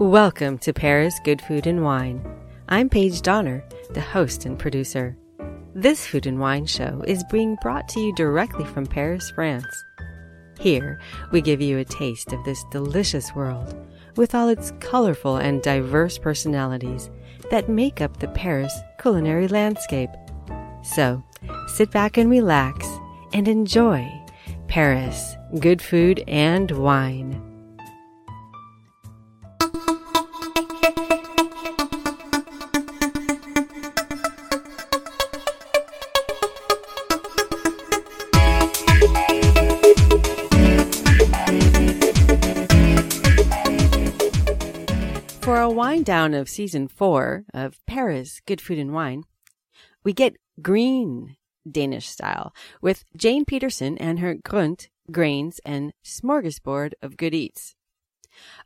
Welcome to Paris Good Food and Wine. I'm Paige Donner, the host and producer. This food and wine show is being brought to you directly from Paris, France. Here, we give you a taste of this delicious world with all its colorful and diverse personalities that make up the Paris culinary landscape. So, sit back and relax and enjoy Paris good food and wine. For a wind down of season four of Paris Good Food and Wine, we get green Danish style with Jane Peterson and her Grunt grains and smorgasbord of good eats.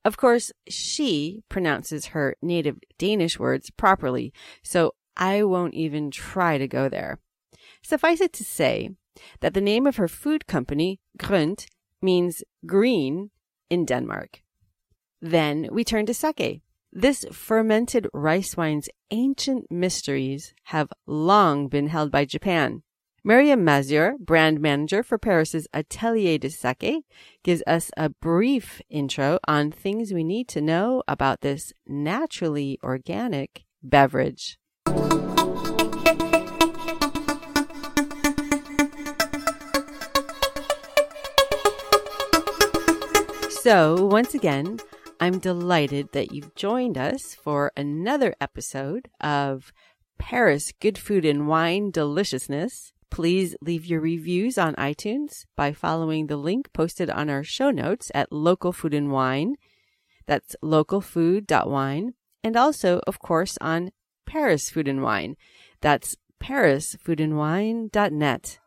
Of course, she pronounces her native Danish words properly, so I won't even try to go there. Suffice it to say that the name of her food company, Grunt, means green in Denmark. Then we turn to sake. This fermented rice wine's ancient mysteries have long been held by Japan. Miriam Mazur, brand manager for Paris's Atelier de Sake, gives us a brief intro on things we need to know about this naturally organic beverage. So, once again, I'm delighted that you've joined us for another episode of Paris Good Food and Wine Deliciousness. Please leave your reviews on iTunes by following the link posted on our show notes at Local Food and Wine. That's localfood.wine. And also, of course, on Paris Food and Wine. That's parisfoodandwine.net.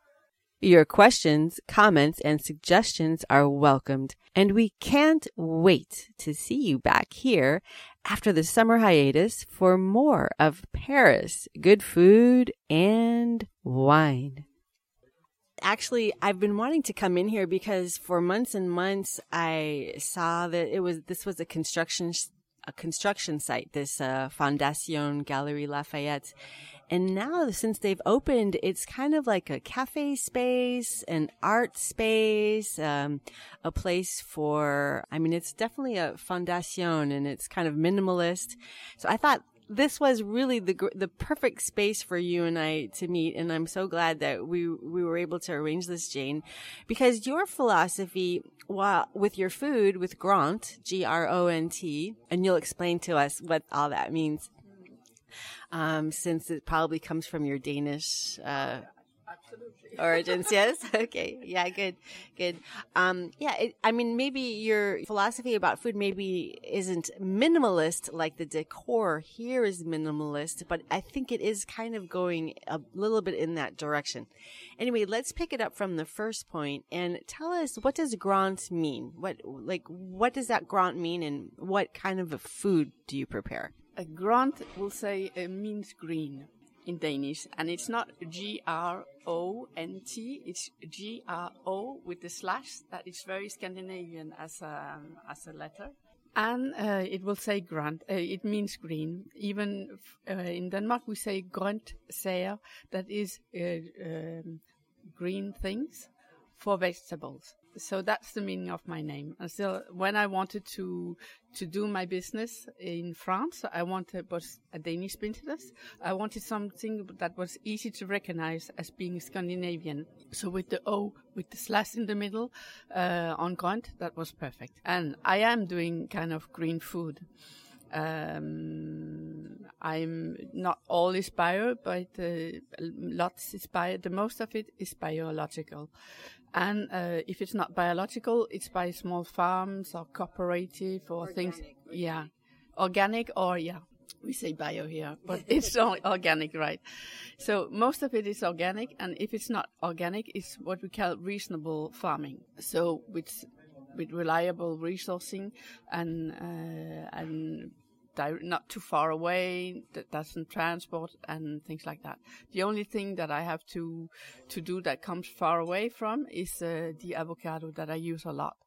Your questions, comments, and suggestions are welcomed, and we can't wait to see you back here after the summer hiatus for more of Paris good food and wine. Actually, I've been wanting to come in here because for months and months I saw that it was this was a construction a construction site, this uh, Fondation Galerie Lafayette, and now since they've opened, it's kind of like a cafe space, an art space, um, a place for, I mean, it's definitely a fondation and it's kind of minimalist. So I thought this was really the the perfect space for you and I to meet, and I'm so glad that we we were able to arrange this, Jane, because your philosophy, while with your food, with Gront, G R O N T, and you'll explain to us what all that means um, since it probably comes from your Danish uh, origins. yes. Okay. Yeah. Good. Good. Um, yeah. It, I mean, maybe your philosophy about food maybe isn't minimalist like the decor here is minimalist, but I think it is kind of going a little bit in that direction. Anyway, let's pick it up from the first point and tell us what does Grant mean? What like what does that Grant mean, and what kind of a food do you prepare? A Grønt will say uh, means green in Danish, and it's not G R O N T. It's G R O with the slash. That is very Scandinavian as a as a letter. And uh, it will say Grønt. Uh, it means green. Even uh, in Denmark, we say grønt sager. That is uh, um, green things for vegetables so that's the meaning of my name. And when I wanted to to do my business in France, I wanted was a Danish business. I wanted something that was easy to recognize as being Scandinavian. So with the O, with the slash in the middle uh, on Grønt, that was perfect. And I am doing kind of green food. Um, I'm not all is bio, but uh, lots is bio. The most of it is biological. And uh, if it's not biological, it's by small farms or cooperative or organic, things. Organic. Yeah, organic or yeah, we say bio here, but it's all organic, right? So most of it is organic, and if it's not organic, it's what we call reasonable farming. So with with reliable resourcing and uh, and not too far away, that doesn't transport and things like that. The only thing that I have to to do that comes far away from is uh, the avocado that I use a lot.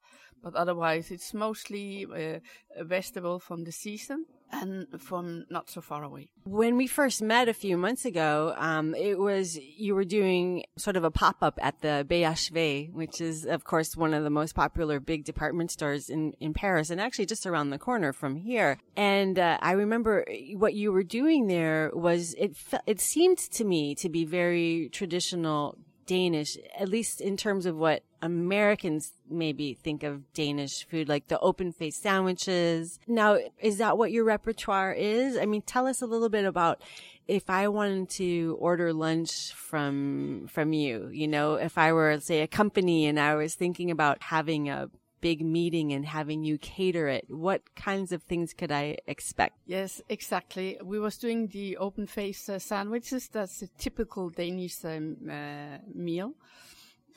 but otherwise it's mostly uh, a vegetable from the season and from not so far away. When we first met a few months ago, um, it was you were doing sort of a pop up at the BHV, which is of course one of the most popular big department stores in in Paris, and actually just around the corner from here. And uh, I remember what you were doing there was it fe- it seemed to me to be very traditional Danish, at least in terms of what Americans maybe think of Danish food, like the open faced sandwiches. Now, is that what your repertoire is? I mean, tell us a little bit about if I wanted to order lunch from, from you, you know, if I were, say, a company and I was thinking about having a big meeting and having you cater it, what kinds of things could I expect? Yes, exactly. We was doing the open face uh, sandwiches. That's a typical Danish um, uh, meal.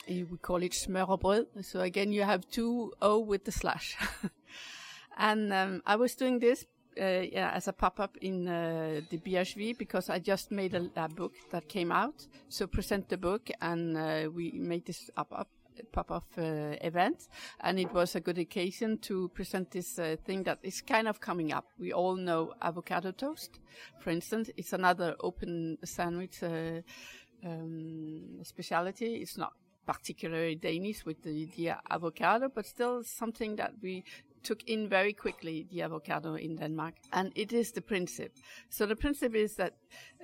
We call it smørrebrød. So again, you have two O with the slash. and um, I was doing this uh, yeah, as a pop-up in uh, the BHV because I just made a, a, book that came out. So present the book, and uh, we made this up-up pop-up uh, event, and it was a good occasion to present this uh, thing that is kind of coming up. We all know avocado toast, for instance. It's another open sandwich uh, um, specialty. It's not particularly Danish with the, the avocado, but still something that we took in very quickly the avocado in Denmark. And it is the principle. So the principle is that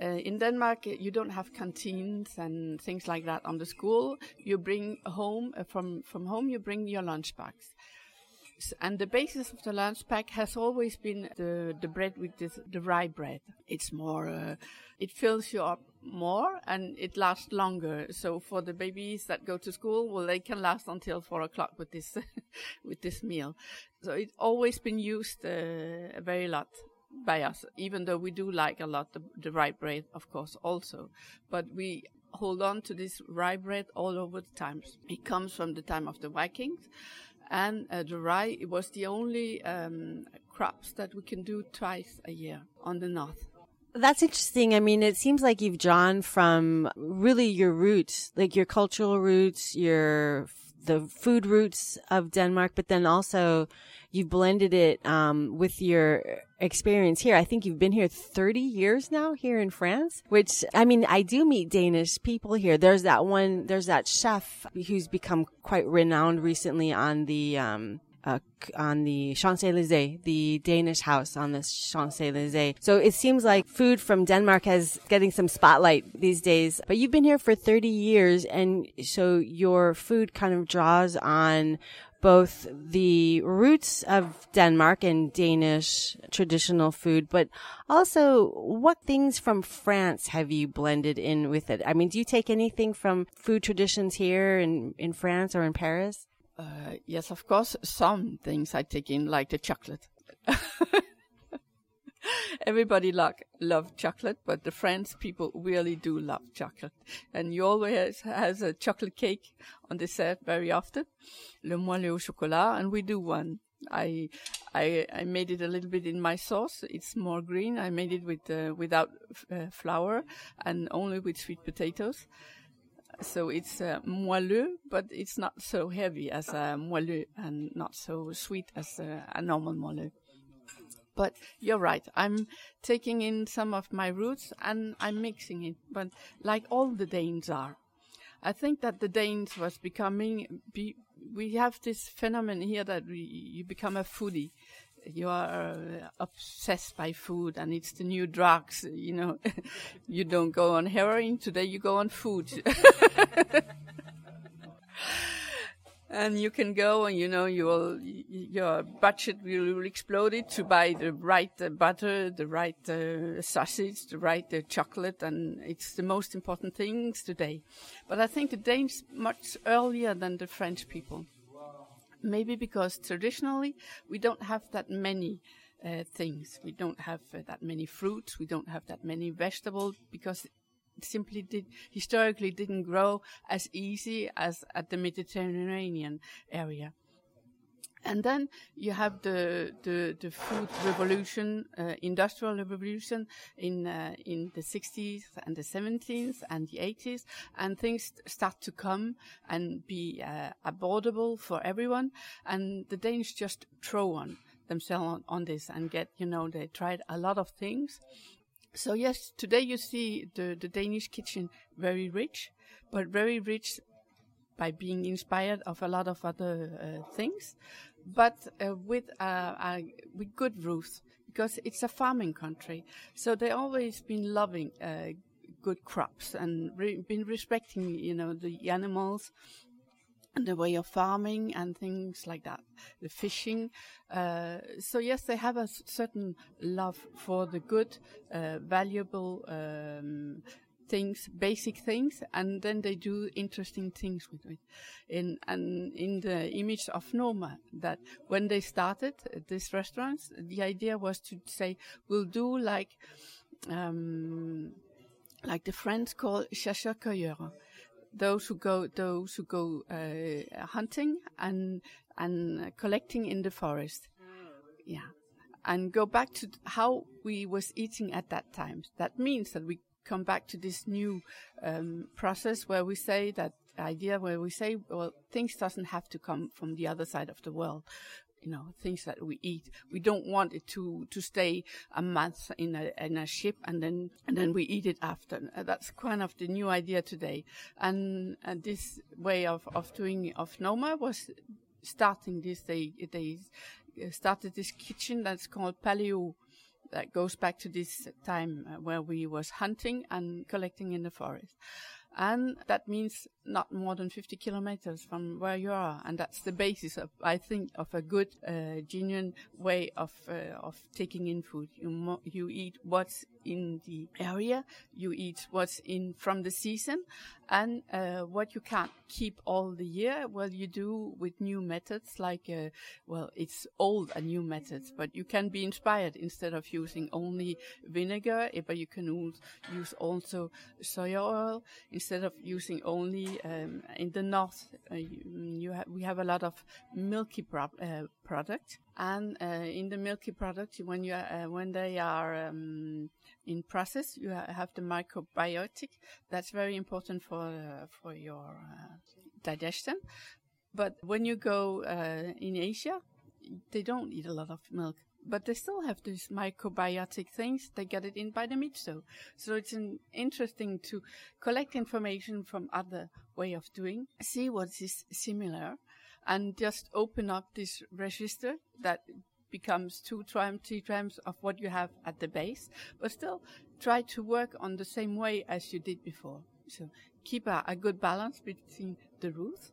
uh, in Denmark, you don't have canteens and things like that on the school. You bring home, uh, from, from home, you bring your lunchbox. And the basis of the lunch pack has always been the, the bread with this, the rye bread. It's more, uh, it fills you up more and it lasts longer. So for the babies that go to school, well, they can last until four o'clock with this, with this meal. So it's always been used uh, very lot by us, even though we do like a lot the, the rye bread, of course, also. But we hold on to this rye bread all over the times. It comes from the time of the Vikings. And uh, the rye it was the only um, crops that we can do twice a year on the north. That's interesting. I mean, it seems like you've drawn from really your roots, like your cultural roots, your the food roots of Denmark, but then also you've blended it um, with your experience here. I think you've been here 30 years now here in France, which I mean, I do meet Danish people here. There's that one, there's that chef who's become quite renowned recently on the, um, uh, on the Champs-Élysées, the Danish house on the Champs-Élysées. So it seems like food from Denmark has getting some spotlight these days. But you've been here for 30 years and so your food kind of draws on both the roots of Denmark and Danish traditional food, but also what things from France have you blended in with it? I mean, do you take anything from food traditions here in, in France or in Paris? Uh, yes, of course, some things I take in, like the chocolate. Everybody like love chocolate, but the French people really do love chocolate. And you always has a chocolate cake on dessert very often, le moelleux au chocolat, and we do one. I, I, I made it a little bit in my sauce. It's more green. I made it with, uh, without uh, flour and only with sweet potatoes. So it's uh, moelleux, but it's not so heavy as a moelleux and not so sweet as a, a normal moelleux. But you're right. I'm taking in some of my roots and I'm mixing it, but like all the Danes are. I think that the Danes was becoming, be, we have this phenomenon here that we, you become a foodie. You are uh, obsessed by food and it's the new drugs, you know. you don't go on heroin, today you go on food. and you can go and you know you will your budget will explode it to buy the right uh, butter the right uh, sausage the right uh, chocolate and it's the most important things today. But i think the danes much earlier than the french people. Maybe because traditionally we don't have that many uh, things. We don't have uh, that many fruits. We don't have that many vegetables because simply did historically didn't grow as easy as at the Mediterranean area. And then you have the the, the food revolution, uh, industrial revolution in uh, in the 60s and the 70s and the 80s, and things start to come and be uh, affordable for everyone. And the Danes just throw on themselves on, on this and get you know they tried a lot of things. So yes, today you see the the Danish kitchen very rich, but very rich by being inspired of a lot of other uh, things but uh, with uh, with good roots because it's a farming country. So they always been loving uh, good crops and re- been respecting, you know, the animals the way of farming and things like that, the fishing. Uh, so yes, they have a certain love for the good, uh, valuable um, things, basic things, and then they do interesting things with it. In and in the image of Noma, that when they started these restaurants, the idea was to say we'll do like um, like the French call chasseur cueilleur those who go those who go uh, hunting and and collecting in the forest. Yeah, and go back to how we was eating at that time. That means that we come back to this new um, process where we say that idea where we say, well, things doesn't have to come from the other side of the world. You know, things that we eat. We don't want it to, to stay a month in a, in a ship and then, and then we eat it after. Uh, that's kind of the new idea today. And, and this way of, of doing, of Noma was starting this, they, they started this kitchen that's called Paleo that goes back to this time uh, where we was hunting and collecting in the forest. And that means not more than 50 kilometers from where you are. And that's the basis of, I think, of a good, uh, genuine way of, uh, of taking in food. You, mo- you eat what's in the area, you eat what's in from the season, and uh, what you can't keep all the year, well, you do with new methods, like, uh, well, it's old and new methods, but you can be inspired instead of using only vinegar, eh, but you can use also soy oil instead of using only um, in the north. Uh, you, you ha- we have a lot of milky pro- uh, product, and uh, in the milky product, when you uh, when they are um, in process, you have the microbiotic. That's very important for uh, for your uh, digestion. But when you go uh, in Asia, they don't eat a lot of milk, but they still have these microbiotic things. They get it in by the meat so. So it's interesting to collect information from other way of doing, see what is similar, and just open up this register that becomes two times, three of what you have at the base, but still try to work on the same way as you did before. So keep a, a good balance between the roots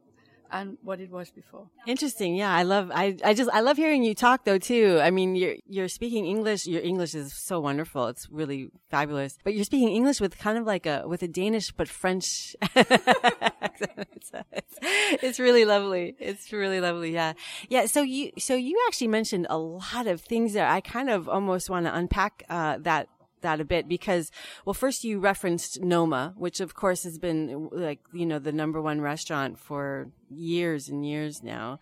and what it was before. Interesting. Yeah. I love, I, I just, I love hearing you talk though too. I mean, you're, you're speaking English. Your English is so wonderful. It's really fabulous, but you're speaking English with kind of like a, with a Danish but French. it's, it's, it's really lovely. It's really lovely. Yeah. Yeah. So you, so you actually mentioned a lot of things there. I kind of almost want to unpack, uh, that that a bit because, well, first you referenced Noma, which of course has been like, you know, the number one restaurant for years and years now.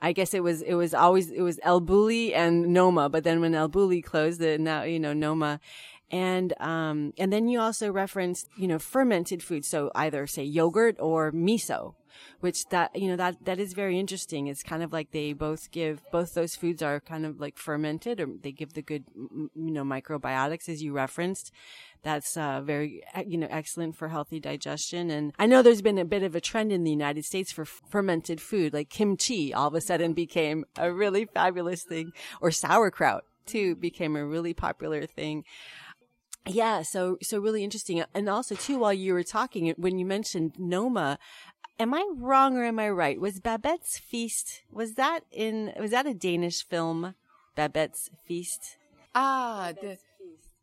I guess it was, it was always, it was El Bulli and Noma, but then when El Bulli closed, it now, you know, Noma. And, um, and then you also referenced, you know, fermented food. So either say yogurt or miso which that, you know, that, that is very interesting. It's kind of like they both give, both those foods are kind of like fermented or they give the good, you know, microbiotics as you referenced. That's, uh, very, you know, excellent for healthy digestion. And I know there's been a bit of a trend in the United States for fermented food, like kimchi all of a sudden became a really fabulous thing or sauerkraut too became a really popular thing. Yeah, so so really interesting. And also too, while you were talking, when you mentioned Noma, am I wrong or am I right? Was Babette's Feast was that in was that a Danish film? Babette's Feast. Ah, the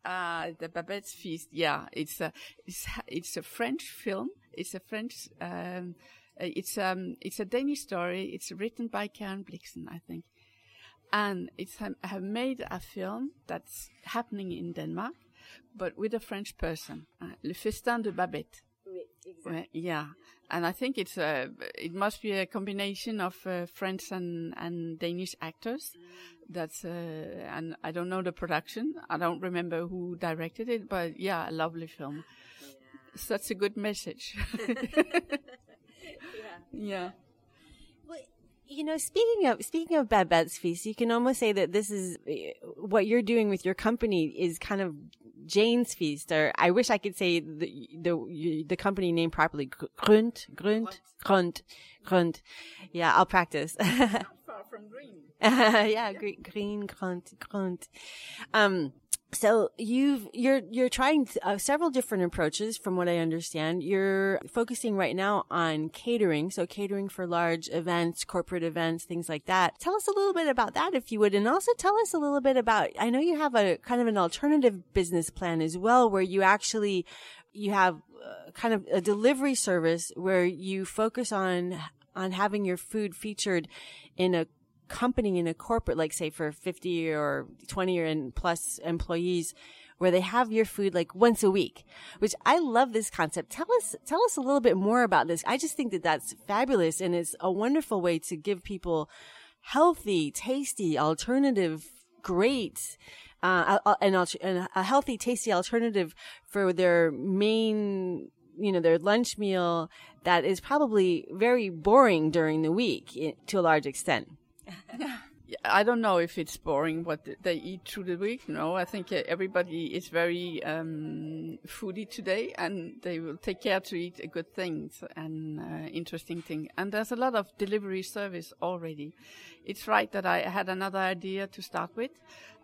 ah the Babette's Feast. Yeah, it's a it's it's a French film. It's a French. Um, it's um it's a Danish story. It's written by Karen Blixen, I think, and it's um, have made a film that's happening in Denmark, but with a French person, uh, Le Festin de Babette. Uh, yeah, and I think it's a it must be a combination of uh, French and and Danish actors. That's uh, and I don't know the production. I don't remember who directed it, but yeah, a lovely film. Such a good message. yeah. Well, you know, speaking of speaking of Babette's feast, you can almost say that this is what you're doing with your company is kind of Jane's feast, or I wish I could say the the the company name properly. Grund, Grund, Grund, Grund. Yeah, I'll practice. far from green. yeah, green, green, Grund, Grund. Um, so you've you're you're trying uh, several different approaches from what I understand. You're focusing right now on catering, so catering for large events, corporate events, things like that. Tell us a little bit about that if you would and also tell us a little bit about I know you have a kind of an alternative business plan as well where you actually you have uh, kind of a delivery service where you focus on on having your food featured in a company in a corporate, like say for 50 or 20 or and plus employees, where they have your food like once a week, which I love this concept. Tell us, tell us a little bit more about this. I just think that that's fabulous and it's a wonderful way to give people healthy, tasty, alternative, great, uh, and a healthy, tasty alternative for their main you know, their lunch meal that is probably very boring during the week to a large extent. I don't know if it's boring what they eat through the week. No, I think uh, everybody is very um, foodie today, and they will take care to eat good things and uh, interesting things. And there's a lot of delivery service already. It's right that I had another idea to start with,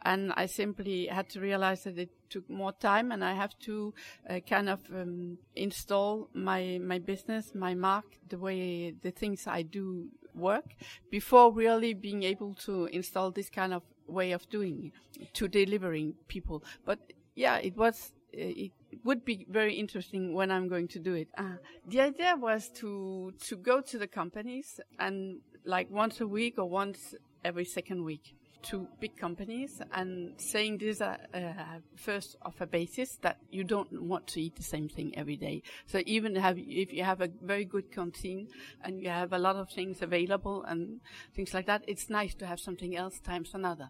and I simply had to realize that it took more time, and I have to uh, kind of um, install my my business, my mark, the way the things I do work before really being able to install this kind of way of doing to delivering people. But yeah, it was uh, it would be very interesting when I'm going to do it. Uh, the idea was to to go to the companies and like once a week or once every second week to big companies and saying this uh, uh, first of a basis that you don't want to eat the same thing every day. So even have if you have a very good canteen and you have a lot of things available and things like that, it's nice to have something else times another.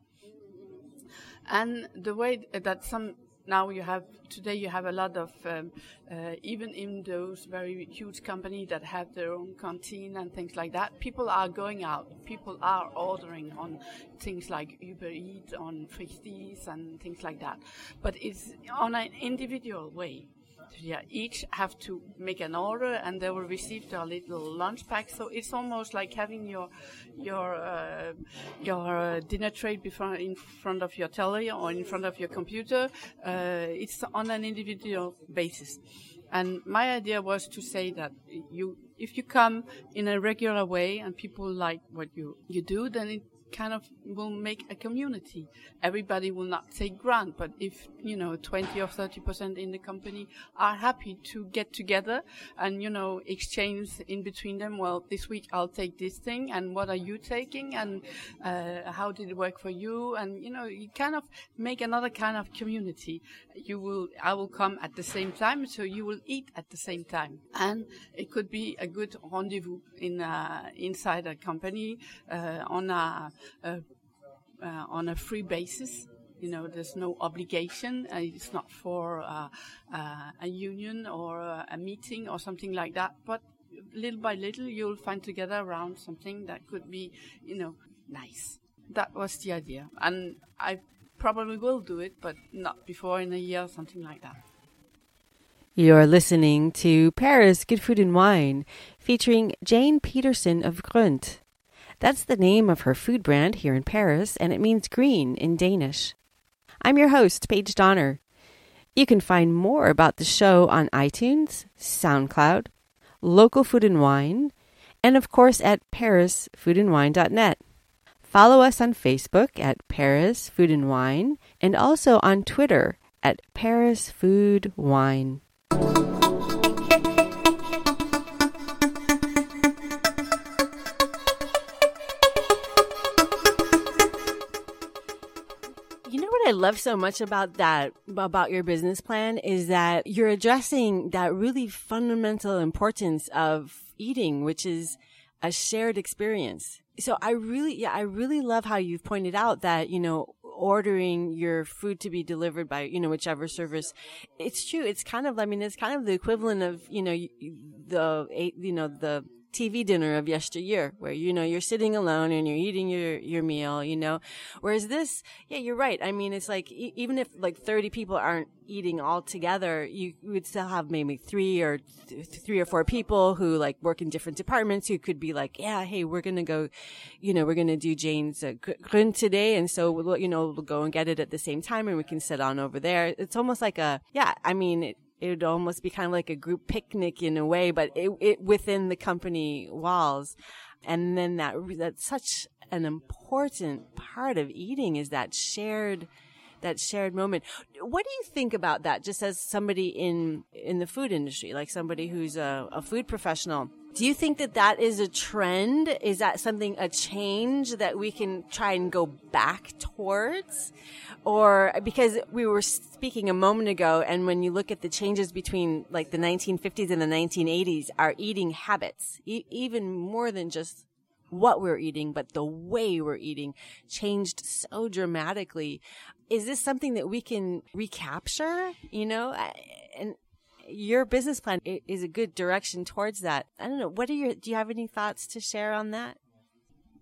And the way that some now you have today you have a lot of um, uh, even in those very huge companies that have their own canteen and things like that people are going out. People are ordering on things like uber eats on Frichtis and things like that. But it's on an individual way yeah, each have to make an order and they will receive their little lunch pack. So it's almost like having your your uh, your uh, dinner tray before in front of your telly or in front of your computer. Uh, it's on an individual basis. And my idea was to say that you, if you come in a regular way and people like what you, you do, then it kind of will make a community. Everybody will not take Grønt, but if, you know, 20 or 30% in the company are happy to get together and, you know, exchange in between them, well, this week I'll take this thing and what are you taking and, uh, how did it work for you? And, you know, you kind of make another kind of community. You will, I will come at the same time, so you will eat at the same time. And it could be a good rendezvous in, uh, inside a company, uh, on a, on a free basis. You know, there's no obligation. Uh, it's not for uh, uh, a union or a meeting or something like that. But little by little, you'll find together around something that could be, you know, nice. That was the idea, and I probably will do it, but not before in a year or something like that. You're listening to Paris Good Food and Wine, featuring Jane Peterson of Grund. That's the name of her food brand here in Paris, and it means green in Danish. I'm your host, Paige Donner. You can find more about the show on iTunes, SoundCloud, Local Food and Wine, and of course at parisfoodandwine.net. Follow us on Facebook at Paris Food and Wine and also on Twitter at Paris Food Wine. I love so much about that, about your business plan is that you're addressing that really fundamental importance of eating, which is a shared experience. So I really, yeah, I really love how you've pointed out that, you know, ordering your food to be delivered by, you know, whichever service. It's true. It's kind of, I mean, it's kind of the equivalent of, you know, the, you know, the TV dinner of yesteryear where, you know, you're sitting alone and you're eating your, your meal, you know, whereas this, yeah, you're right. I mean, it's like, e- even if like 30 people aren't eating all together, you would still have maybe three or th- three or four people who like work in different departments who could be like, yeah, hey, we're going to go, you know, we're going to do Jane's uh, grün today. And so we'll, you know, we'll go and get it at the same time and we can sit on over there. It's almost like a, yeah, I mean, it, it would almost be kind of like a group picnic in a way, but it, it within the company walls. And then that, that's such an important part of eating is that shared, that shared moment. What do you think about that? Just as somebody in, in the food industry, like somebody who's a, a food professional. Do you think that that is a trend? Is that something, a change that we can try and go back towards? Or because we were speaking a moment ago, and when you look at the changes between like the 1950s and the 1980s, our eating habits, e- even more than just what we're eating, but the way we're eating changed so dramatically. Is this something that we can recapture? You know, and your business plan is a good direction towards that. I don't know. What are your, do you have any thoughts to share on that?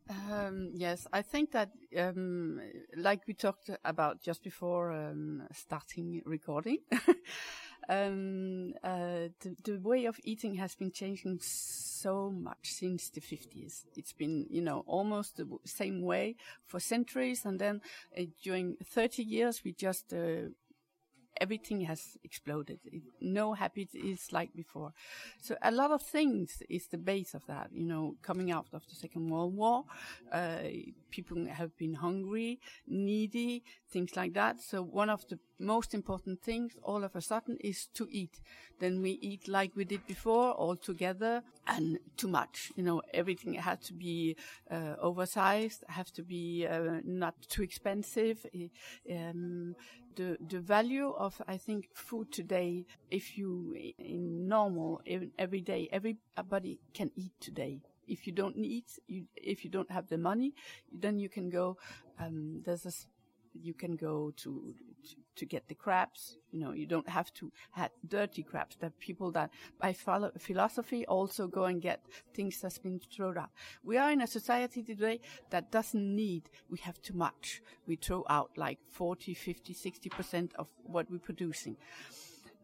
Um, yes, I think that, um, like we talked about just before um, starting recording, um, uh, the, the, way of eating has been changing so much since the 50s. It's been, you know, almost the same way for centuries, and then uh, during 30 years, we just uh, everything has exploded. It, no habit is like before. So a lot of things is the base of that. You know, coming out of the Second World War, uh, people have been hungry, needy, things like that. So one of the most important thing all of a sudden is to eat. Then we eat like we did before, all together, and too much. You know, everything had to be uh, oversized, have to be uh, not too expensive. Um, the the value of I think food today, if you in normal in every day, everybody can eat today if you don't eat, you, if you don't have the money, then you can go. Um, there's a you can go to, to, to get the crabs. You know, you don't have to have dirty crabs. There are people that by philosophy also go and get things that's been thrown out. We are in a society today that doesn't need, we have too much. We throw out like 40, 50, 60% of what we're producing.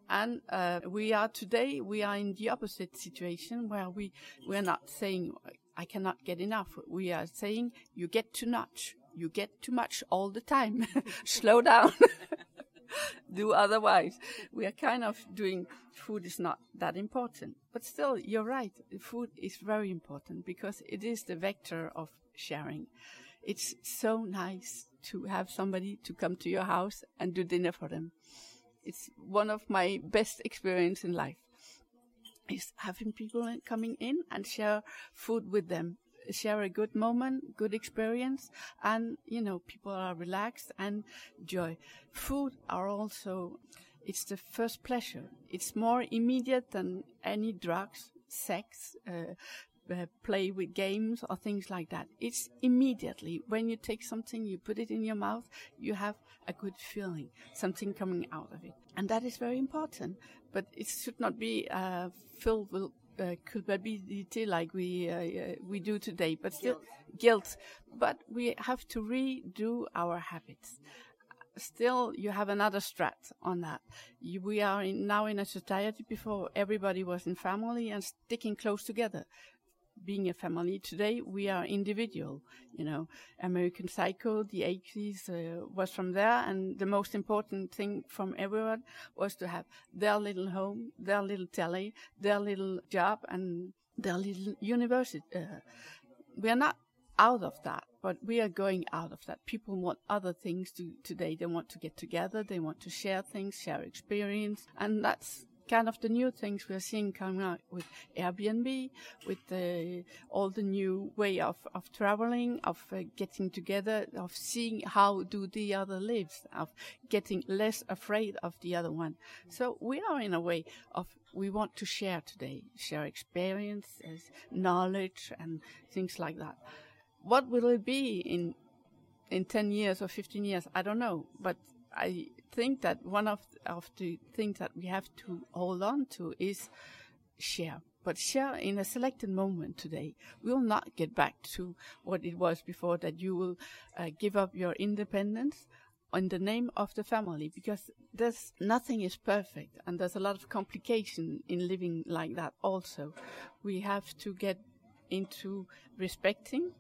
And uh, we are today, we are in the opposite situation where we, we're not saying, I cannot get enough. We are saying, you get too much you get too much all the time. Slow down. Do otherwise. We are kind of doing food is not that important. But still, you're right. Food is very important because it is the vector of sharing. It's so nice to have somebody to come to your house and do dinner for them. It's one of my best experience in life is having people coming in and share food with them share a good moment, good experience, and you know people are relaxed and joy. Food are also it's the first pleasure. It's more immediate than any drugs, sex, uh, uh, play with games or things like that. It's immediately when you take something, you put it in your mouth, you have a good feeling, something coming out of it, and that is very important. But it should not be uh, filled with uh, culpability like we uh, uh, we do today, but still guilt. guilt. But we have to redo our habits. Still, you have another strat on that. You, we are in, now in a society before everybody was in family and sticking close together being a family today, we are individual. You know, American Psycho, the 80s uh, was from there, and the most important thing from everyone was to have their little home, their little telly, their little job, and their little university. Uh, we are not out of that, but we are going out of that. People want other things to, today. They want to get together. They want to share things, share experience, and that's kind of the new things we're seeing coming out with Airbnb, with uh, all the new way of, of traveling, of uh, getting together, of seeing how do the other lives, of getting less afraid of the other one. So we are in a way of we want to share today, share experiences, knowledge, and things like that. What will it be in in 10 years or 15 years? I don't know, but I think that one of, of the things that we have to hold on to is share. But share in a selected moment today. We will not get back to what it was before that you will uh, give up your independence in the name of the family because there's nothing is perfect and there's a lot of complication in living like that also. We have to get into respecting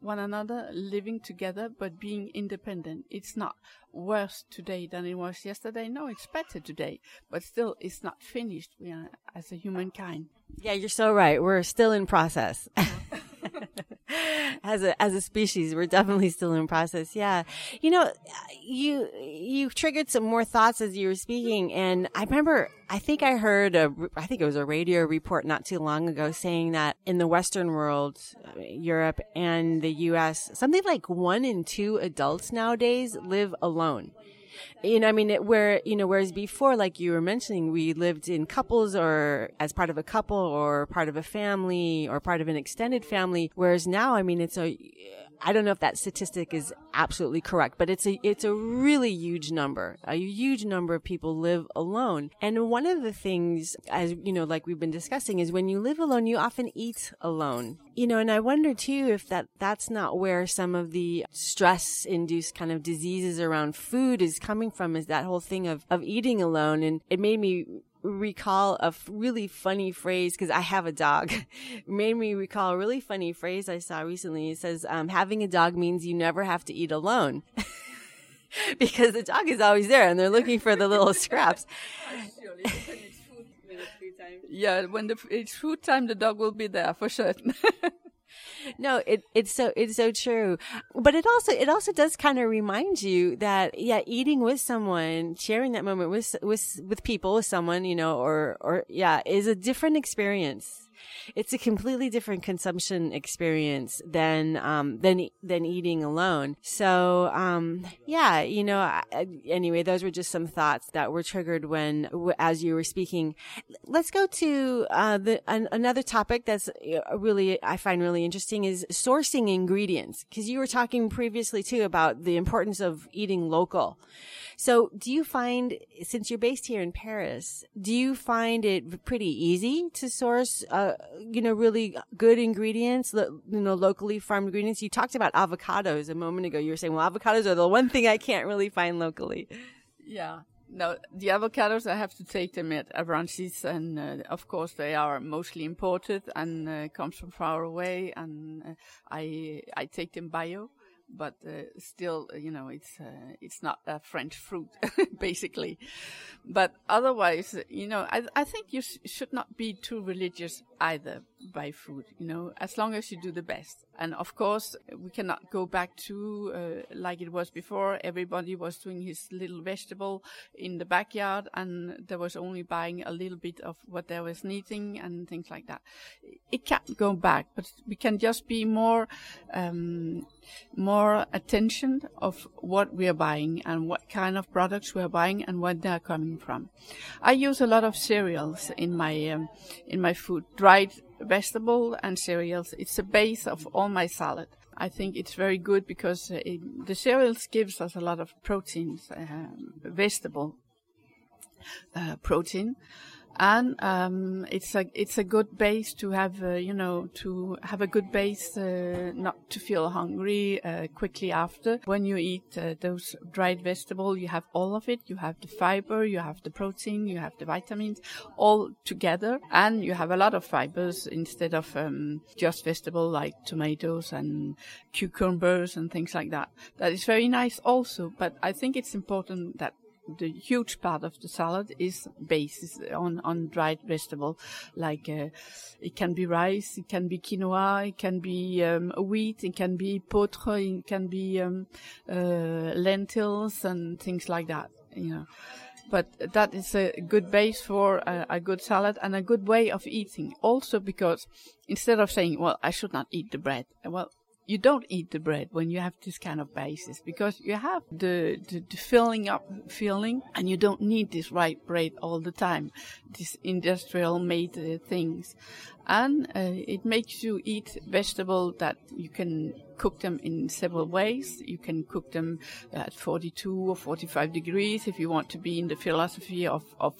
one another, living together, but being independent. It's not worse today than it was yesterday. No, it's better today, but still, it's not finished we are, as a humankind. Yeah, you're so right. We're still in process. as a as a species, we're definitely still in process. Yeah, you know, you you triggered some more thoughts as you were speaking, and I remember. I think I heard a. I think it was a radio report not too long ago saying that in the Western world, Europe and the U.S., something like one in two adults nowadays live alone you know, I mean, it, where, you know, whereas before, like you were mentioning, we lived in couples or as part of a couple or part of a family or part of an extended family. Whereas now, I mean, it's a, I don't know if that statistic is absolutely correct, but it's a it's a really huge number. A huge number of people live alone. And one of the things as you know like we've been discussing is when you live alone you often eat alone. You know, and I wonder too if that that's not where some of the stress induced kind of diseases around food is coming from is that whole thing of of eating alone and it made me recall a really funny phrase because I have a dog. made me recall a really funny phrase I saw recently. It says, um, having a dog means you never have to eat alone. because the dog is always there and they're looking for the little scraps. yeah, when the, it's food time, the dog will be there for certain no, it, it's so, it's so true. But it also, it also does kind of remind you that, yeah, eating with someone, sharing that moment with, with, with people, with someone, you know, or, or, yeah, is a different experience it's a completely different consumption experience than um, than than eating alone. So um, yeah, you know. I, anyway, those were just some thoughts that were triggered when as you were speaking. Let's go to uh, the an, another topic that's uh, really I find really interesting is sourcing ingredients because you were talking previously too about the importance of eating local. So do you find, since you're based here in Paris, do you find it pretty easy to source, uh, you know, really good ingredients, you know, locally farmed ingredients? You talked about avocados a moment ago. You were saying, well, avocados are the one thing I can't really find locally. Yeah. No, the avocados, I have to take them at Avranches, and uh, of course they are mostly imported and uh, comes from far away, and uh, I I take them bio but uh, still, uh, you know, it's uh, it's not a French fruit, basically. But otherwise, you know, I I think you sh- should not be too religious either by food. You know, as long as you do the best. And of course, we cannot go back to uh, like it was before. Everybody was doing his little vegetable in the backyard, and there was only buying a little bit of what there was needing and things like that. It can't go back, but we can just be more. Um, more attention of what we are buying and what kind of products we are buying and where they are coming from. I use a lot of cereals in my um, in my food, dried vegetable and cereals. It's the base of all my salad. I think it's very good because uh, it, the cereals gives us a lot of proteins, uh, vegetable uh, protein, and um, it's a it's a good base to have uh, you know to have a good base uh, not to feel hungry uh, quickly after. When you eat uh, those dried vegetables you have all of it. You have the fiber you have the protein you have the vitamins all together. And you have a lot of fibers instead of um, just vegetable like tomatoes and cucumbers and things like that. That is very nice also but I think it's important that the huge part of the salad is based on, on dried vegetable. Like, uh, it can be rice, it can be quinoa, it can be, um, wheat, it can be potre, it can be, um, uh, lentils and things like that, you know. but that is a good base for a, a, good salad and a good way of eating. Also because instead of saying, well, I should not eat the bread, well, you don't eat the bread when you have this kind of basis because you have the, the, the filling up feeling and you don't need this white bread all the time, these industrial made uh, things. And uh, it makes you eat vegetable that you can cook them in several ways. You can cook them at 42 or 45 degrees if you want to be in the philosophy of, of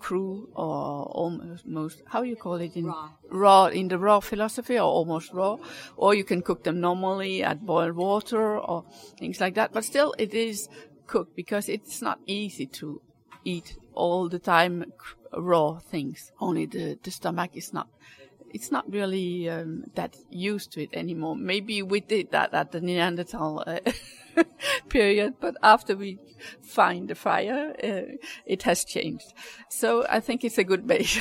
crude or almost, how you call it in raw. raw, in the raw philosophy or almost raw. Or you can cook them normally at boiled water or things like that. But still it is cooked because it's not easy to eat all the time raw things. Only the, the stomach is not it's not really um, that used to it anymore. Maybe we did that at the Neanderthal uh, period, but after we find the fire, uh, it has changed. So I think it's a good base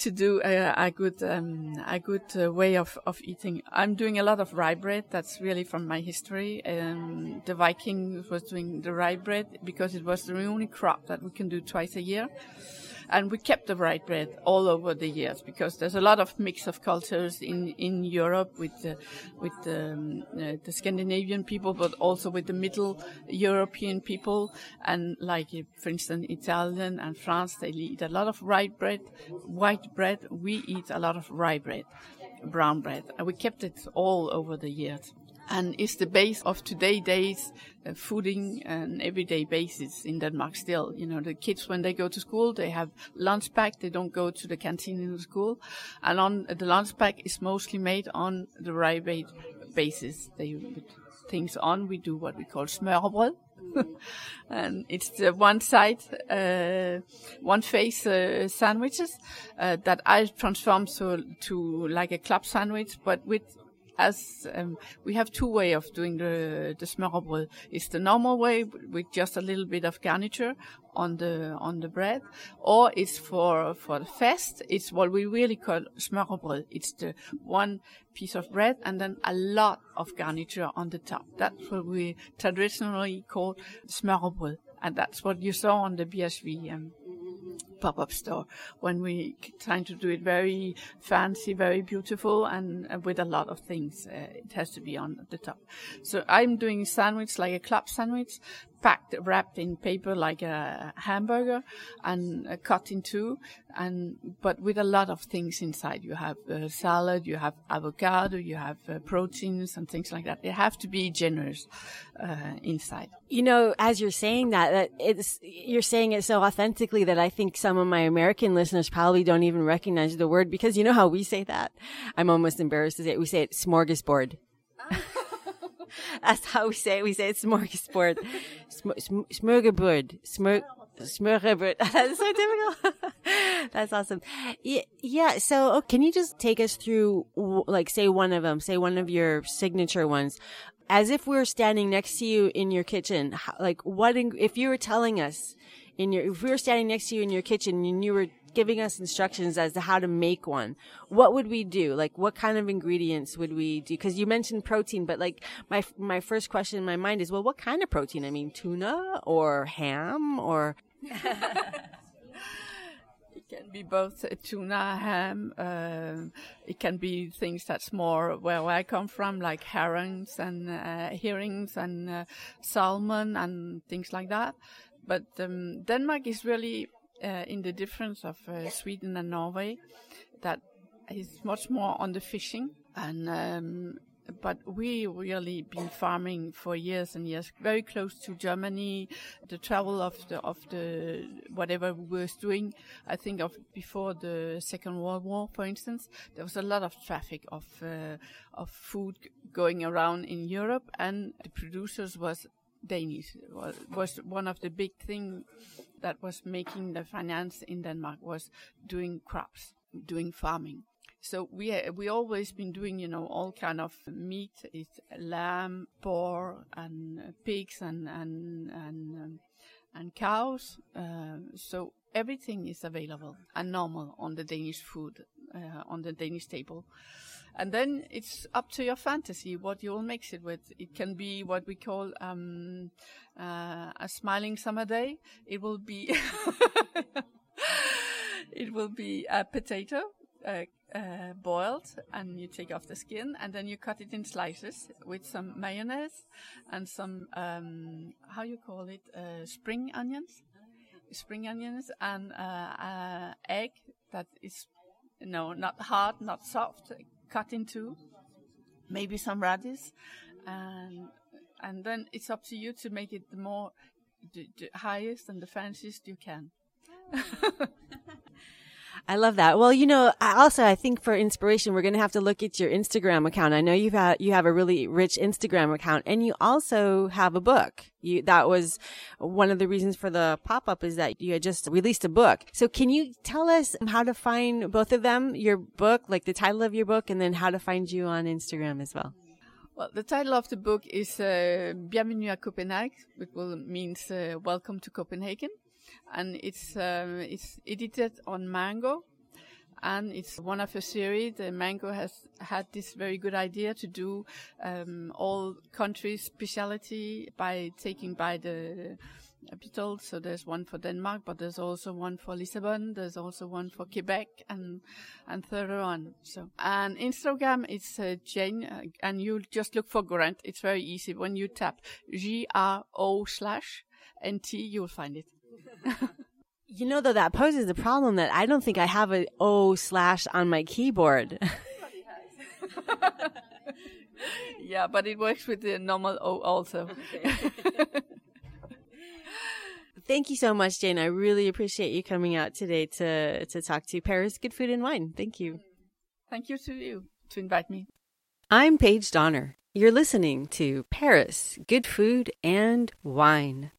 to do a, a good um, a good uh, way of, of eating. I'm doing a lot of rye bread. That's really from my history. Um, the Viking was doing the rye bread because it was the only crop that we can do twice a year and we kept the rye bread all over the years because there's a lot of mix of cultures in in Europe with the, with the, um, uh, the Scandinavian people, but also with the Middle European people, and like for instance Italian and France, they eat a lot of rye bread, white bread. We eat a lot of rye bread, brown bread, and we kept it all over the years and is the base of today days uh, fooding and everyday basis in Denmark still. You know, the kids when they go to school, they have lunch pack. They don't go to the canteen in the school. And on the lunch pack is mostly made on the rye basis. They put things on. We do what we call smørrebrød. and it's the one side, uh, one face uh, sandwiches uh, that I transform to to like a club sandwich, but with as um, we have two way of doing the the smørrebrød. It's the normal way with just a little bit of garniture on the on the bread, or it's for for the fest. It's what we really call smørrebrød. It's the one piece of bread and then a lot of garniture on the top. That's what we traditionally call smørrebrød, and that's what you saw on the BHV um, pop-up store when we trying to do it very fancy, very beautiful, and uh, with a lot of things. Uh, it has to be on the top. So I'm doing sandwich like a club sandwich, packed, wrapped in paper like a hamburger, and uh, cut in two, and but with a lot of things inside. You have uh, salad, you have avocado, you have uh, proteins and things like that. They have to be generous uh, inside. You know, as you're saying that, that it's you're saying it so authentically that I think some of my American listeners probably don't even recognize the word because you know how we say that. I'm almost embarrassed to say it. We say it smorgasbord. That's how we say it. We say it's smorgasbord. Sm- smorgasbord. Smorg- smorgasbord. That's so difficult. That's awesome. Yeah. yeah so oh, can you just take us through, like, say one of them, say one of your signature ones, as if we were standing next to you in your kitchen? How, like, what, if you were telling us in your, if we were standing next to you in your kitchen and you were giving us instructions as to how to make one, what would we do? Like, what kind of ingredients would we do? Cause you mentioned protein, but like my, my first question in my mind is, well, what kind of protein? I mean, tuna or ham or. It can be both tuna, ham. Uh, it can be things that's more where I come from, like herrings and uh, herrings and uh, salmon and things like that. But um, Denmark is really uh, in the difference of uh, Sweden and Norway, that is much more on the fishing and. Um, but we really been farming for years and years, very close to Germany. The travel of the of the whatever we were doing, I think of before the Second World War, for instance, there was a lot of traffic of uh, of food going around in Europe, and the producers was Danish was, one of the big things that was making the finance in Denmark was doing crops, doing farming. So we we always been doing you know all kind of meat, it's lamb, pork, and pigs and and and um, and cows. Uh, so everything is available and normal on the Danish food uh, on the Danish table. And then it's up to your fantasy what you'll mix it with. It can be what we call um, uh, a smiling summer day. It will be it will be a potato uh, uh, boiled, and you take off the skin, and then you cut it in slices with some mayonnaise and some um, how you call it uh, spring onions, spring onions, and uh, egg that is no not hard, not soft, cut in two, maybe some radish, and and then it's up to you to make it the more the, the highest and the fanciest you can. Oh. I love that. Well, you know, I also I think for inspiration, we're going to have to look at your Instagram account. I know you've had you have a really rich Instagram account, and you also have a book. You that was one of the reasons for the pop up is that you had just released a book. So, can you tell us how to find both of them? Your book, like the title of your book, and then how to find you on Instagram as well. Well, the title of the book is uh, Bienvenue à Copenhague, which will means uh, Welcome to Copenhagen and it's um, it's edited on Mango, and it's one of a series. The Mango has had this very good idea to do um, all countries' speciality by taking by the capital. So there's one for Denmark, but there's also one for Lisbon. There's also one for Quebec, and and further on. So and Instagram, it's uh, Jane, uh, and you just look for Grønt. It's very easy. When you tap G R O slash N T, you'll find it. you know, though, that poses the problem that I don't think I have a O slash on my keyboard. yeah, but it works with the normal O also. Okay. Thank you so much, Jane. I really appreciate you coming out today to to talk to Paris Good Food and Wine. Thank you. Thank you to you to invite me. I'm Paige Donner. You're listening to Paris Good Food and Wine.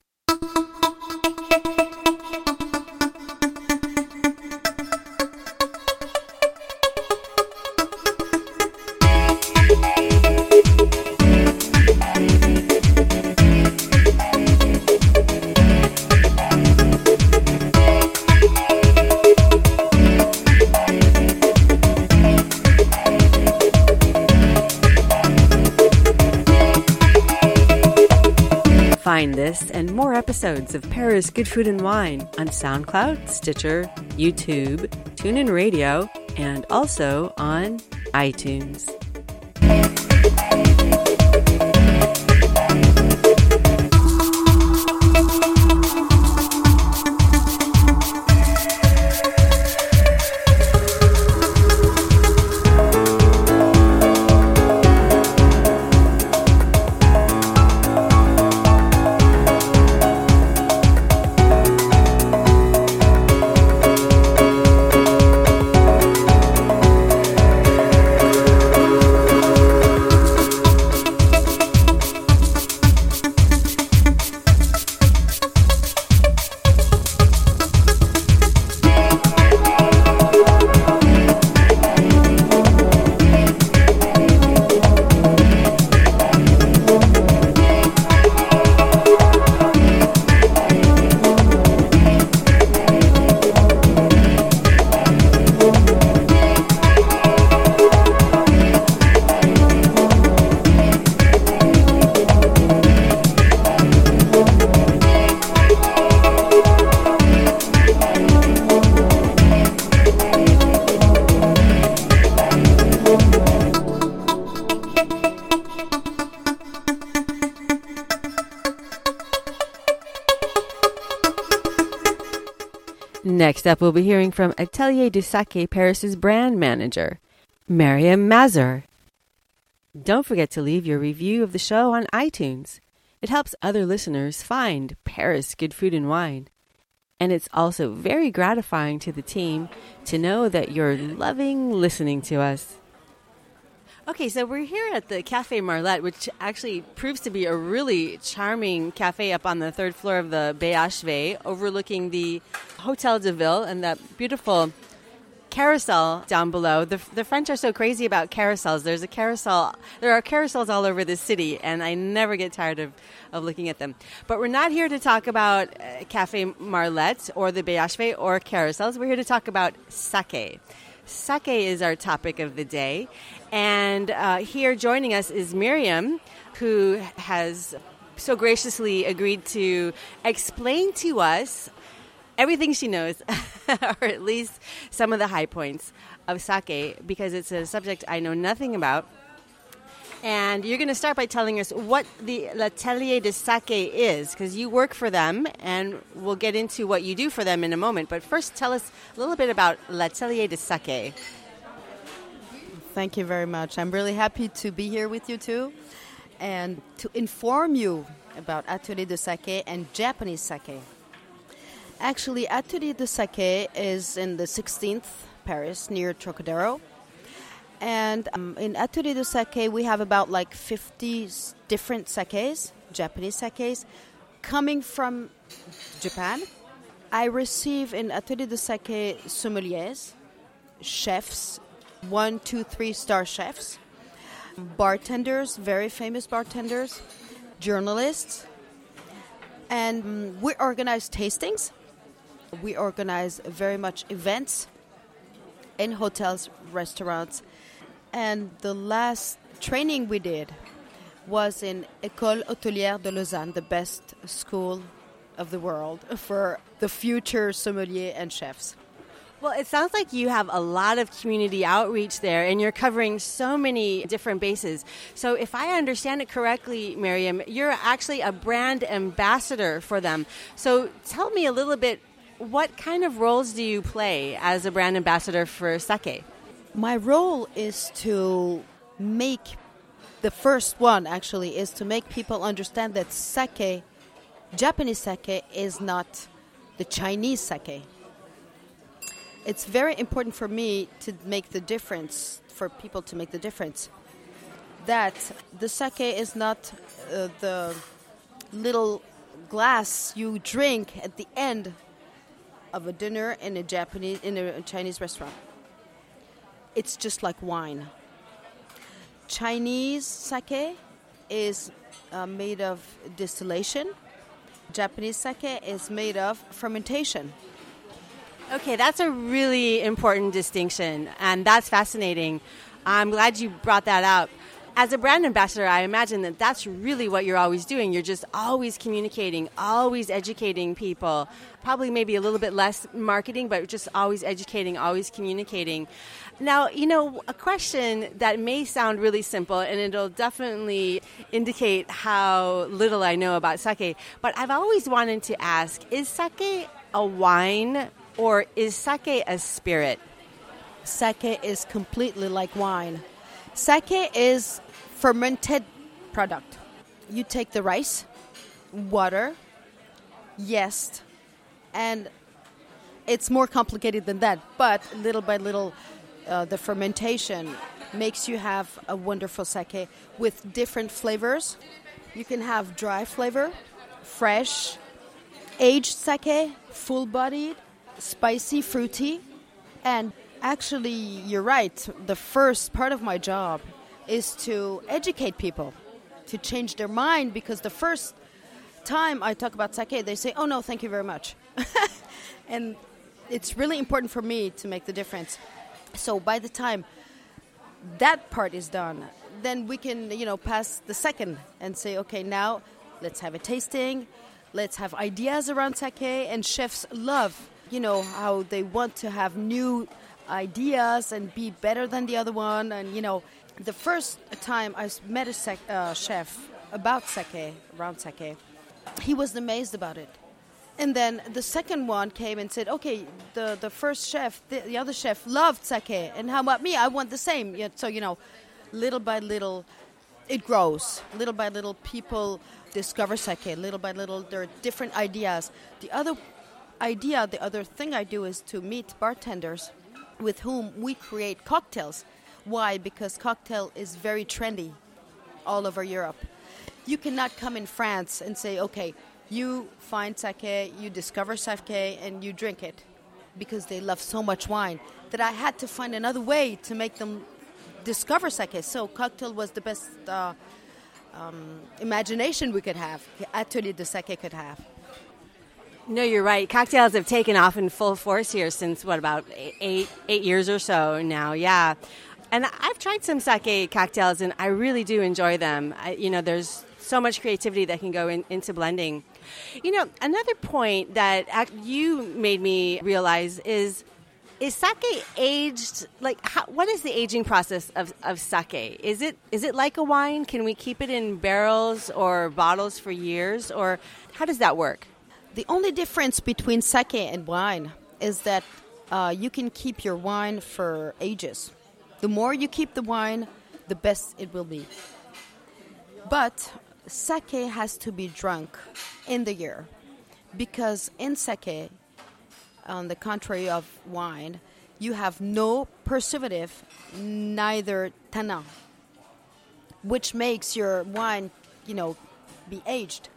Find this and more episodes of Paris Good Food and Wine on SoundCloud, Stitcher, YouTube, TuneIn Radio, and also on iTunes. Next up, we'll be hearing from Atelier du Sake Paris's brand manager, Mariam Mazur. Don't forget to leave your review of the show on iTunes. It helps other listeners find Paris Good Food and Wine. And it's also very gratifying to the team to know that you're loving listening to us. Okay, so we're here at the Cafe Marlette, which actually proves to be a really charming cafe up on the third floor of the BHV, overlooking the Hotel de Ville and that beautiful carousel down below. The, the French are so crazy about carousels. There's a carousel, there are carousels all over the city, and I never get tired of, of looking at them. But we're not here to talk about uh, Cafe Marlette or the BHV or carousels. We're here to talk about sake. Sake is our topic of the day. And uh, here joining us is Miriam, who has so graciously agreed to explain to us everything she knows, or at least some of the high points of sake, because it's a subject I know nothing about. And you're going to start by telling us what the L'Atelier de Sake is, because you work for them, and we'll get into what you do for them in a moment. But first, tell us a little bit about L'Atelier de Sake. Thank you very much. I'm really happy to be here with you too, and to inform you about Atelier de Sake and Japanese sake. Actually, Atelier de Sake is in the 16th Paris near Trocadero and um, in Atelier de Sake, we have about like 50 different sakes, Japanese sakes, coming from Japan. I receive in Atelier de Sake sommeliers, chefs, one, two, three star chefs, bartenders, very famous bartenders, journalists, and um, we organize tastings. We organize very much events in hotels, restaurants, and the last training we did was in École Hôtelière de Lausanne, the best school of the world for the future sommelier and chefs. Well, it sounds like you have a lot of community outreach there and you're covering so many different bases. So, if I understand it correctly, Miriam, you're actually a brand ambassador for them. So, tell me a little bit what kind of roles do you play as a brand ambassador for sake? My role is to make the first one actually is to make people understand that sake, Japanese sake, is not the Chinese sake. It's very important for me to make the difference, for people to make the difference. That the sake is not uh, the little glass you drink at the end of a dinner in a Japanese in a Chinese restaurant it's just like wine. Chinese sake is uh, made of distillation. Japanese sake is made of fermentation. Okay, that's a really important distinction, and that's fascinating. I'm glad you brought that up as a brand ambassador, I imagine that that's really what you're always doing. You're just always communicating, always educating people. Probably maybe a little bit less marketing, but just always educating, always communicating. Now, you know, a question that may sound really simple and it'll definitely indicate how little I know about sake, but I've always wanted to ask is sake a wine or is sake a spirit? Sake is completely like wine. Sake is fermented product. You take the rice, water, yeast, and it's more complicated than that, but little by little, uh, the fermentation makes you have a wonderful sake with different flavors. You can have dry flavor, fresh, aged sake, full bodied, spicy, fruity, and actually, you're right. The first part of my job is to educate people to change their mind because the first time I talk about sake, they say, "Oh no, thank you very much," and it's really important for me to make the difference. So by the time that part is done, then we can you know pass the second and say, "Okay, now let's have a tasting." Let's have ideas around sake, and chefs love, you know, how they want to have new ideas and be better than the other one, and you know, the first time I met a sec, uh, chef about sake, around sake, he was amazed about it. And then the second one came and said, "Okay, the, the first chef, the, the other chef loved sake, and how about me? I want the same." So you know, little by little, it grows. Little by little, people discover sake. Little by little, there are different ideas. The other idea, the other thing I do is to meet bartenders with whom we create cocktails why? Because cocktail is very trendy all over Europe. You cannot come in France and say, okay, you find sake, you discover sake, and you drink it because they love so much wine that I had to find another way to make them discover sake. So cocktail was the best uh, um, imagination we could have, atelier de sake could have. No, you're right. Cocktails have taken off in full force here since what about eight eight years or so now. Yeah, and I've tried some sake cocktails and I really do enjoy them. I, you know, there's so much creativity that can go in, into blending. You know, another point that you made me realize is is sake aged like how, what is the aging process of, of sake is it is it like a wine can we keep it in barrels or bottles for years or how does that work the only difference between sake and wine is that uh, you can keep your wine for ages the more you keep the wine the best it will be but sake has to be drunk in the year because in sake on the contrary of wine, you have no preservative, neither tannin, which makes your wine, you know, be aged.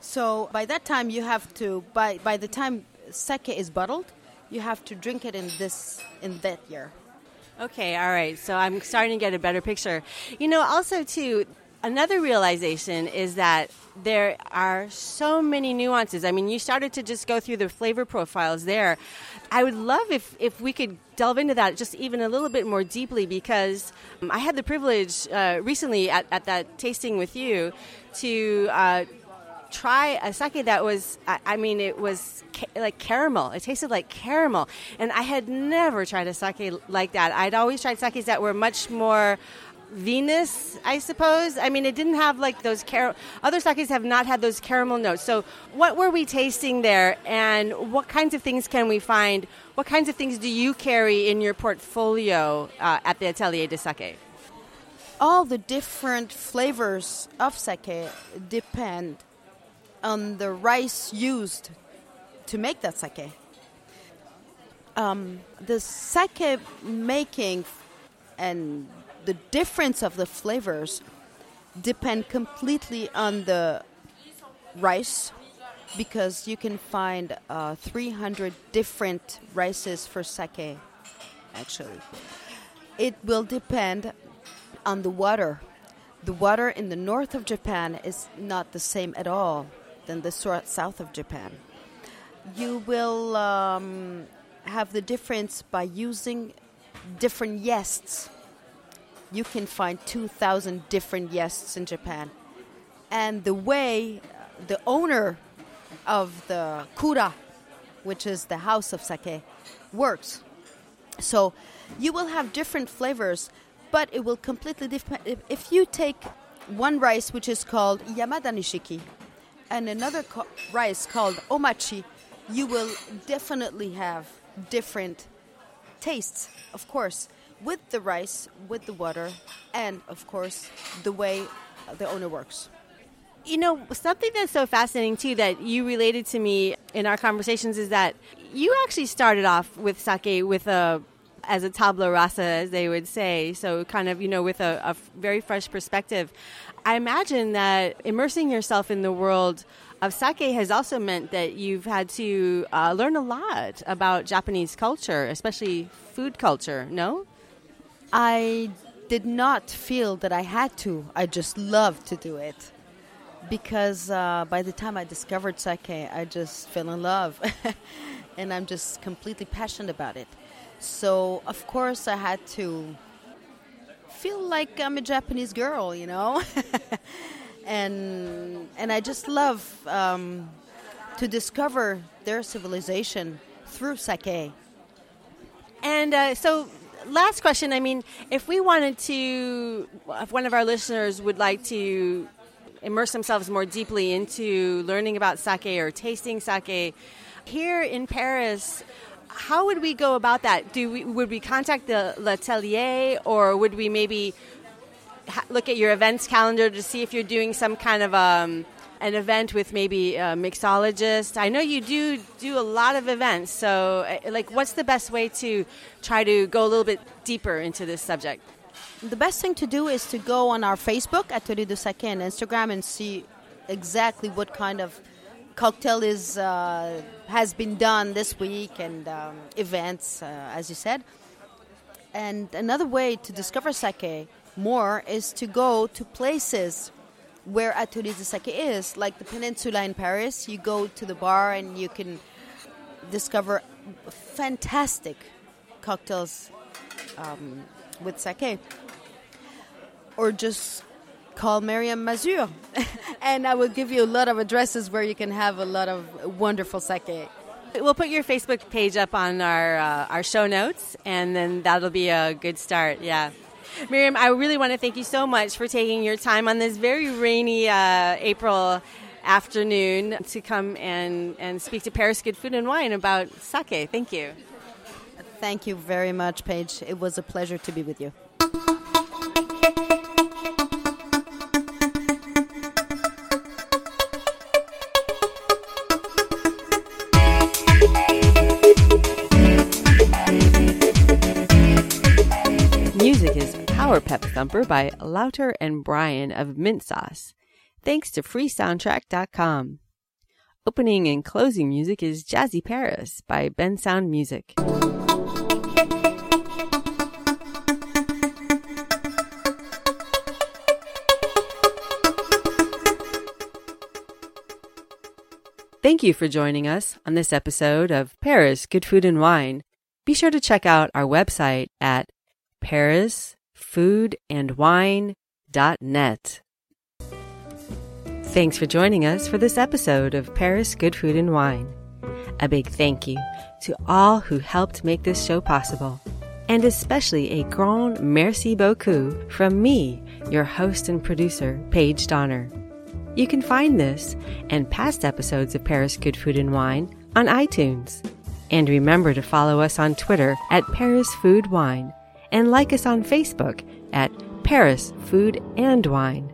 So by that time, you have to by by the time sake is bottled, you have to drink it in this in that year. Okay, all right. So I'm starting to get a better picture. You know, also too, another realization is that there are so many nuances. I mean, you started to just go through the flavor profiles there. I would love if, if we could delve into that just even a little bit more deeply because um, I had the privilege uh, recently at, at that tasting with you to uh, try a sake that was, I, I mean, it was ca- like caramel. It tasted like caramel. And I had never tried a sake like that. I'd always tried sakes that were much more vinous, I suppose. I mean, it didn't have like those car- other sakes have not had those caramel notes. So, what were we tasting there, and what kinds of things can we find? What kinds of things do you carry in your portfolio uh, at the Atelier de Sake? All the different flavors of sake depend on the rice used to make that sake. Um, the sake making and the difference of the flavors depend completely on the rice because you can find uh, 300 different rices for sake actually. It will depend on the water. The water in the north of japan is not the same at all than the south of japan you will um, have the difference by using different yeasts you can find 2,000 different yeasts in Japan. And the way the owner of the kura, which is the house of sake, works. So you will have different flavors, but it will completely depend. If, if you take one rice which is called Yamada Nishiki and another co- rice called Omachi, you will definitely have different tastes, of course with the rice, with the water, and of course, the way the owner works. You know, something that's so fascinating too that you related to me in our conversations is that you actually started off with sake with a as a tabla rasa, as they would say. So, kind of, you know, with a, very fresh perspective. I imagine that immersing yourself in the world of sake has also meant that you've had to uh, learn a lot about Japanese culture, especially food culture, no? I did not feel that I had to. I just loved to do it because uh, by the time I discovered sake, I just fell in love, and I'm just completely passionate about it. So of course I had to feel like I'm a Japanese girl, you know, and and I just love um, to discover their civilization through sake. And uh, so last question. I mean, if we wanted to, if one of our listeners would like to immerse themselves more deeply into learning about sake or tasting sake here in Paris, how would we go about that? Do we would we contact the L'Atelier or would we maybe ha- look at your events calendar to see if you're doing some kind of um, an event with maybe a mixologist? I know you do do a lot of events, so uh, like, what's the best way to try to go a little bit deeper into this subject? The best thing to do is to go on our Facebook at Atelier de Sake and Instagram and see exactly what kind of cocktail is uh, has been done this week and um, events, uh, as you said. And another way to discover sake more is to go to places where Atelier de Sake is, like the peninsula in Paris. You go to the bar and you can discover fantastic cocktails um, with sake. Or just call Miriam Mazur, and I will give you a lot of addresses where you can have a lot of wonderful sake. We'll put your Facebook page up on our uh, our show notes, and then that'll be a good start. Yeah. Miriam, I really want to thank you so much for taking your time on this very rainy uh, April afternoon to come and, and speak to Paris Good Food and Wine about sake. Thank you. Thank you very much, Paige. It was a pleasure to be with you. Power Pep Thumper by Louter and Brian of Mint Sauce. Thanks to freesoundtrack.com. Opening and closing music is Jazzy Paris by Bensound Music. Thank you for joining us on this episode of Paris Good Food and Wine. Be sure to check out our website at parisfoodandwine.net. Thanks for joining us for this episode of Paris Good Food and Wine. A big thank you to all who helped make this show possible, and especially a grand merci beaucoup from me, your host and producer, Paige Donner. You can find this and past episodes of Paris Good Food and Wine on iTunes. And remember to follow us on Twitter at Paris Food Wine and like us on Facebook at Paris Food and Wine.